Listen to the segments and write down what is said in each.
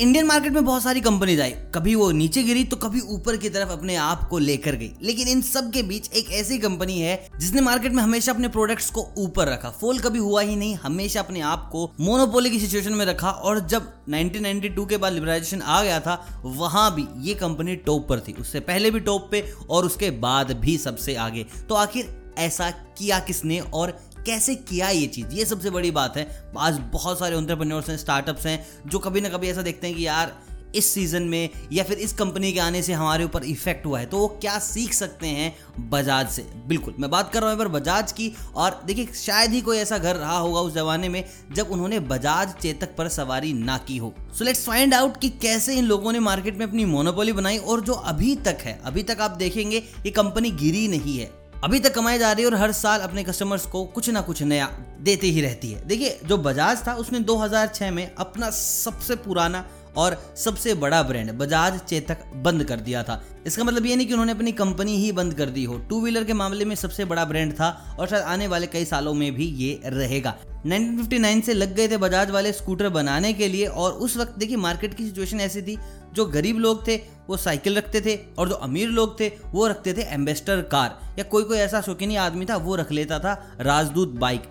Indian market में बहुत सारी कंपनीज़ आई। कभी वो नीचे गिरी तो कभी ऊपर की तरफ़ अपने आप को लेकर गई। लेकिन इन सब के बीच एक ऐसी कंपनी है जिसने मार्केट में हमेशा अपने प्रोडक्ट्स को ऊपर रखा। फोल कभी हुआ ही नहीं, हमेशा अपने आप को मोनोपोली की सिचुएशन में रखा और जब 1992 के बाद लिबराइजेशन आ गया था, वहाँ भी ये कंपनी टॉप पर थी। उससे पहले भी टॉप पे और उसके बाद भी सबसे आगे। तो आखिर ऐसा किया किसने और कैसे किया ये चीज़? ये सबसे बड़ी बात है। आज बहुत सारे ऑन्टरप्रन्योर्स हैं स्टार्टअप्स हैं, जो कभी ना कभी ऐसा देखते हैं कि यार, इस सीज़न में या फिर इस कंपनी के आने से हमारे ऊपर इफ़ेक्ट हुआ है। तो वो क्या सीख सकते हैं बजाज से? बिल्कुल, मैं बात कर रहा हूँ बजाज की। और देखिए, शायद ही कोई ऐसा घर रहा होगा उस जमाने में जब उन्होंने बजाज चेतक पर सवारी ना की हो। सो लेट्स फाइंड आउट कि कैसे इन लोगों ने मार्केट में अपनी मोनोपोली बनाई और जो अभी तक है, अभी तक आप देखेंगे ये कंपनी गिरी नहीं है। अभी तक कमाई जा रही है और हर साल अपने कस्टमर्स को कुछ ना कुछ नया देते ही रहती है। देखिए, जो बजाज था, उसने 2006 में अपना सबसे पुराना और सबसे बड़ा ब्रांड बजाज चेतक, बंद कर दिया था। इसका मतलब ये नहीं कि उन्होंने अपनी कंपनी ही बंद कर दी हो। टू व्हीलर के मामले में सबसे बड़ा ब्रांड था और शायद आने वाले कई सालों में भी ये रहेगा। 1959 से लग गए थे बजाज वाले स्कूटर बनाने के लिए और उस वक्त देखिए मार्केट की सिचुएशन ऐसी थी, जो गरीब लोग थे, वो साइकिल रखते थे और जो अमीर लोग थे, वो रखते थे एम्बेस्टर कार। या कोई कोई ऐसा शौकीनी आदमी था, वो रख लेता था राजदूत बाइक।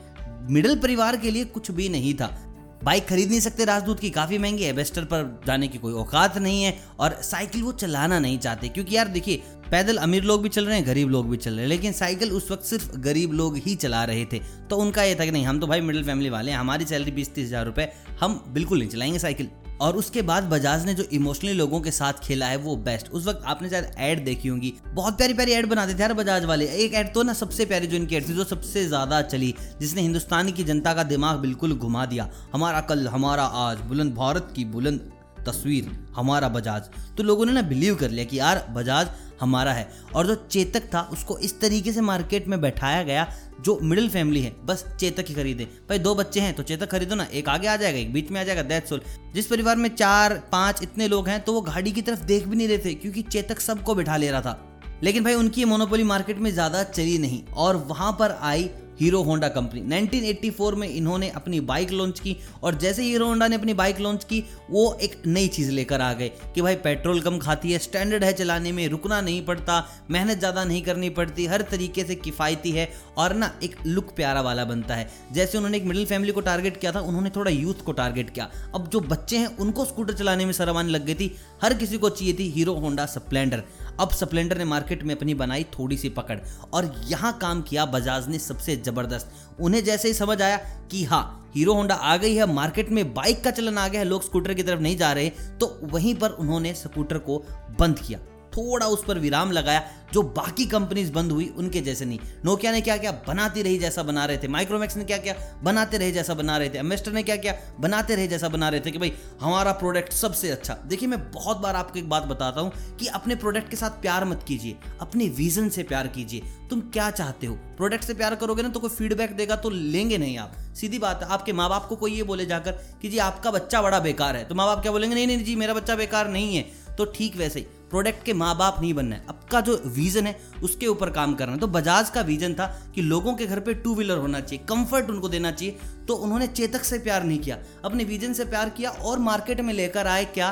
मिडिल परिवार के लिए कुछ भी नहीं था। बाइक खरीद नहीं सकते राजदूत की, काफ़ी महँगी है। बेस्टर पर जाने की कोई औकात नहीं है और साइकिल वो चलाना नहीं चाहते, क्योंकि यार देखिए पैदल अमीर लोग भी चल रहे हैं, गरीब लोग भी चल रहे हैं। लेकिन साइकिल उस वक्त सिर्फ़ गरीब लोग ही चला रहे थे। तो उनका ये था कि नहीं, हम तो भाई मिडिल फैमिली वाले हैं, हमारी सैलरी बीस तीस हज़ार रुपये हम बिल्कुल नहीं चलाएँगे साइकिल। और उसके बाद बजाज ने जो इमोशनली लोगों के साथ खेला है, वो बेस्ट। उस वक्त आपने शायद ऐड देखी होंगी। बहुत प्यारी प्यारी ऐड बनाते थे यार बजाज वाले। एक ऐड तो ना सबसे प्यारी जो इनकी ऐड थी, जो सबसे ज़्यादा चली, जिसने हिंदुस्तान की जनता का दिमाग बिल्कुल घुमा दिया। हमारा कल, हमारा आज, बुलंद भारत की बुलंद तस्वीर, हमारा बजाज। तो लोगों ने ना बिलीव कर लिया कि यार बजाज हमारा है। और जो चेतक था, उसको इस तरीके से मार्केट में बैठाया गया, जो मिडिल फैमिली है, बस चेतक ही खरीदे। भाई, दो बच्चे हैं तो चेतक खरीदो ना, एक आगे आ जाएगा, एक बीच में आ जाएगा दैट सोल जिस परिवार में चार, पाँच इतने लोग हैं तो वो गाड़ी की तरफ़ देख भी नहीं रहे थे, क्योंकि चेतक सबको बैठा ले रहा था। लेकिन भाई, उनकी मोनोपोली मार्केट में ज़्यादा चली नहीं, और वहाँ पर आई हीरो होंडा कंपनी। 1984 में इन्होंने अपनी बाइक लॉन्च की और जैसे हीरो होंडा ने अपनी बाइक लॉन्च की, वो एक नई चीज़ लेकर आ गए कि भाई पेट्रोल कम खाती है, स्टैंडर्ड है चलाने में, रुकना नहीं पड़ता, मेहनत ज़्यादा नहीं करनी पड़ती, हर तरीके से किफ़ायती है और ना एक लुक प्यारा वाला बनता है। जैसे उन्होंने एक मिडिल फैमिली को टारगेट किया था, उन्होंने थोड़ा यूथ को टारगेट किया। अब जो बच्चे हैं, उनको स्कूटर चलाने में शर्म लग गई थी, हर किसी को चाहिए थी हीरो होंडा स्प्लेंडर। अब स्प्लेंडर ने मार्केट में अपनी बनाई थोड़ी सी पकड़ और यहाँ काम किया बजाज ने सबसे ज़बरदस्त। उन्हें जैसे ही समझ आया कि हाँ हीरो होंडा आ गई है मार्केट में बाइक का चलन आ गया है, लोग स्कूटर की तरफ़ नहीं जा रहे तो वहीं पर उन्होंने स्कूटर को बंद किया। थोड़ा उस पर विराम लगाया, जो बाकी कंपनीज़ बंद हुई, उनके जैसे नहीं। नोकिया ने क्या क्या बनाती रही जैसा बना रहे थे। माइक्रोमैक्स ने क्या क्या बनाते रहे जैसा बना रहे थे। एमेस्टर ने क्या क्या बनाते रहे जैसा बना रहे थे कि भाई, हमारा प्रोडक्ट सबसे अच्छा। देखिए, मैं बहुत बार आपको एक बात बताता हूँ कि अपने प्रोडक्ट के साथ प्यार मत कीजिए। अपने विजन से प्यार कीजिए। तुम क्या चाहते हो? प्रोडक्ट से प्यार करोगे ना तो कोई फीडबैक देगा तो लेंगे नहीं आप। सीधी बात है, आपके माँ बाप को कोई ये बोले जाकर कि, जी, आपका बच्चा बड़ा बेकार है। तो माँ बाप क्या बोलेंगे? नहीं नहीं, जी, मेरा बच्चा बेकार नहीं है। तो ठीक वैसे ही। प्रोडक्ट के माँ बाप नहीं बनना है। आपका जो विजन है, उसके ऊपर काम करना है। तो बजाज का विजन था कि लोगों के घर पे टू व्हीलर होना चाहिए कंफर्ट उनको देना चाहिए। तो उन्होंने चेतक से प्यार नहीं किया, अपने विजन से प्यार किया और मार्केट में लेकर आए क्या?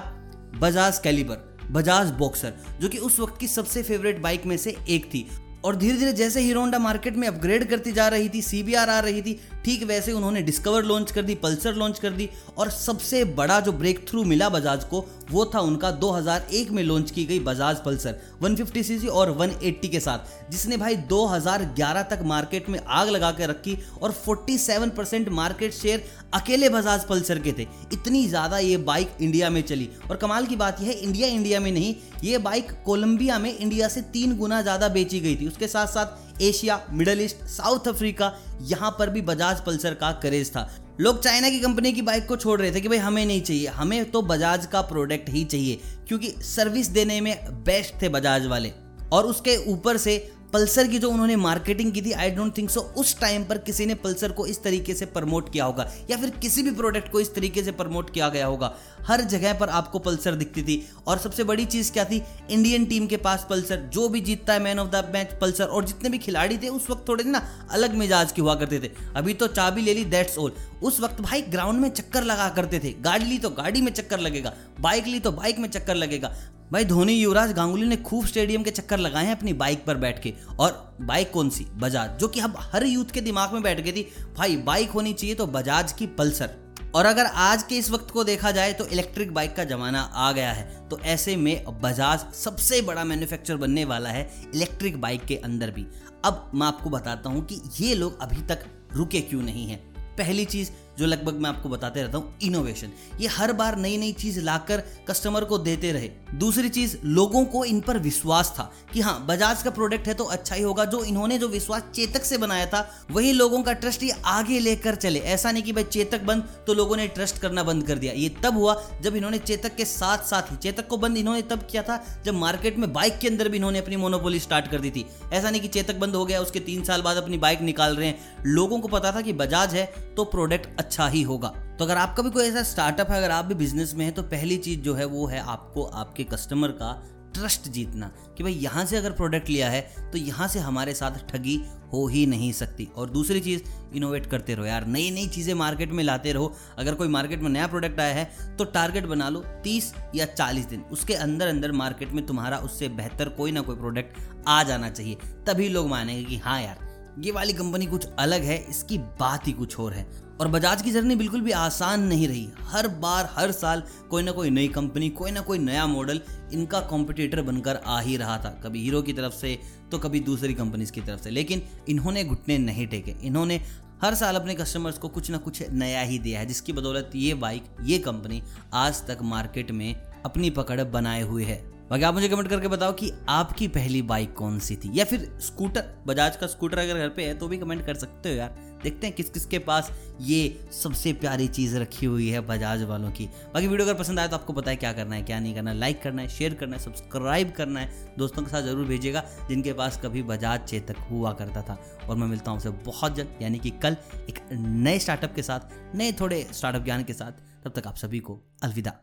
बजाज कैलिबर बजाज बॉक्सर जो कि उस वक्त की सबसे फेवरेट बाइक में से एक थी। और धीरे धीरे जैसे हीरो होंडा मार्केट में अपग्रेड करती जा रही थी सीबीआर आ रही थी ठीक वैसे उन्होंने डिस्कवर लॉन्च कर दी पल्सर लॉन्च कर दी और सबसे बड़ा जो ब्रेक थ्रू मिला बजाज को, वो था उनका 2001 में लॉन्च की गई बजाज पल्सर 150 सीसी और 180 के साथ, जिसने भाई 2011 तक मार्केट में आग लगा के रखी और 47 परसेंट मार्केट शेयर अकेले बजाज पल्सर के थे। इतनी ज़्यादा ये बाइक इंडिया में चली। और कमाल की बात यह है इंडिया इंडिया में नहीं, ये बाइक कोलंबिया में इंडिया से तीन गुना ज़्यादा बेची गई थी। उसके साथ साथ Asia, Middle East, South Africa, यहाँ पर भी बजाज पल्सर का क्रेज था। लोग चाइना की कंपनी की बाइक को छोड़ रहे थे कि भाई हमें नहीं चाहिए, हमें तो बजाज का प्रोडक्ट ही चाहिए, क्योंकि सर्विस देने में बेस्ट थे बजाज वाले। और उसके ऊपर से पल्सर की जो उन्होंने मार्केटिंग की थी आई डोंट थिंक सो उस टाइम पर किसी ने पल्सर को इस तरीके से प्रमोट किया होगा, या फिर किसी भी प्रोडक्ट को इस तरीके से प्रमोट किया गया होगा। हर जगह पर आपको पल्सर दिखती थी। और सबसे बड़ी चीज़ क्या थी? इंडियन टीम के पास पल्सर, जो भी जीतता है man of the match Pulsar, और जितने भी खिलाड़ी थे, उस वक्त थोड़े ना अलग मिजाज के हुआ करते थे। अभी तो चाबी ले ली दैट्स ऑल उस वक्त भाई ग्राउंड में चक्कर लगा करते थे। गाड़ी ली तो गाड़ी में चक्कर लगेगा बाइक ली तो बाइक में चक्कर लगेगा। भाई, धोनी युवराज गांगुली ने खूब स्टेडियम के चक्कर लगाए हैं अपनी बाइक पर बैठ के। और बाइक कौन सी? बजाज, जो कि अब हर यूथ के दिमाग में बैठ गई थी, भाई, बाइक होनी चाहिए तो बजाज की पल्सर। और अगर आज के इस वक्त को देखा जाए तो इलेक्ट्रिक बाइक का जमाना आ गया है। तो ऐसे में बजाज सबसे बड़ा मैन्युफैक्चर बनने वाला है इलेक्ट्रिक बाइक के अंदर भी। अब मैं आपको बताता हूँ कि ये लोग अभी तक रुके क्यों नहीं हैं। पहली चीज़ जो लगभग मैं आपको बताते रहता हूँ इनोवेशन ये हर बार नई नई चीज़ लाकर कस्टमर को देते रहे। दूसरी चीज़, लोगों को इन पर विश्वास था कि हाँ बजाज का प्रोडक्ट है तो अच्छा ही होगा। जो इन्होंने जो विश्वास चेतक से बनाया था, वही लोगों का ट्रस्ट ये आगे लेकर चले। ऐसा नहीं कि भाई चेतक बंद तो लोगों ने ट्रस्ट करना बंद कर दिया। ये तब हुआ जब इन्होंने चेतक के साथ साथ ही, चेतक को बंद इन्होंने तब किया था जब मार्केट में बाइक के अंदर भी इन्होंने अपनी मोनोपोली स्टार्ट कर दी थी। ऐसा नहीं कि चेतक बंद हो गया, उसके तीन साल बाद अपनी बाइक निकाल रहे हैं। लोगों को पता था कि बजाज है तो प्रोडक्ट अच्छा ही होगा। तो अगर आपका भी कोई ऐसा स्टार्टअप है, अगर आप भी बिज़नेस में है तो पहली चीज़ जो है वो है आपको आपके कस्टमर का ट्रस्ट जीतना कि भाई यहाँ से अगर प्रोडक्ट लिया है तो यहाँ से हमारे साथ ठगी हो ही नहीं सकती। और दूसरी चीज़ इनोवेट करते रहो यार। नई नई चीज़ें मार्केट में लाते रहो। अगर कोई मार्केट में नया प्रोडक्ट आया है तो टारगेट बना लो 30 या 40 दिन। उसके अंदर अंदर मार्केट में तुम्हारा उससे बेहतर कोई ना कोई प्रोडक्ट आ जाना चाहिए। तभी लोग मानेंगे कि हाँ यार, ये वाली कंपनी कुछ अलग है, इसकी बात ही कुछ और है। और बजाज की जर्नी बिल्कुल भी आसान नहीं रही। हर बार, हर साल कोई ना कोई नई कंपनी, कोई ना कोई नया मॉडल इनका कॉम्पिटिटर बनकर आ ही रहा था। कभी हीरो की तरफ़ से तो कभी दूसरी कंपनीज़ की तरफ़ से। लेकिन इन्होंने घुटने नहीं टेके। इन्होंने हर साल अपने कस्टमर्स को कुछ ना कुछ नया ही दिया है, जिसकी बदौलत ये बाइक ये कंपनी आज तक मार्केट में अपनी पकड़ बनाए हुए है। बाकी आप मुझे कमेंट करके बताओ कि आपकी पहली बाइक कौन सी थी? या फिर स्कूटर बजाज का स्कूटर अगर घर पे है तो भी कमेंट कर सकते हो यार। देखते हैं किस किस के पास ये सबसे प्यारी चीज़ रखी हुई है बजाज वालों की। बाकी वीडियो अगर पसंद आए तो आपको पता है क्या करना है, क्या नहीं करना है। लाइक करना है शेयर करना है सब्सक्राइब करना है। दोस्तों के साथ ज़रूर भेजिएगा, जिनके पास कभी बजाज चेतक हुआ करता था। और मैं मिलता हूँ उसे बहुत जल्द, यानी कि कल एक नए स्टार्टअप के साथ, नए थोड़े स्टार्टअप ज्ञान के साथ। तब तक आप सभी को अलविदा।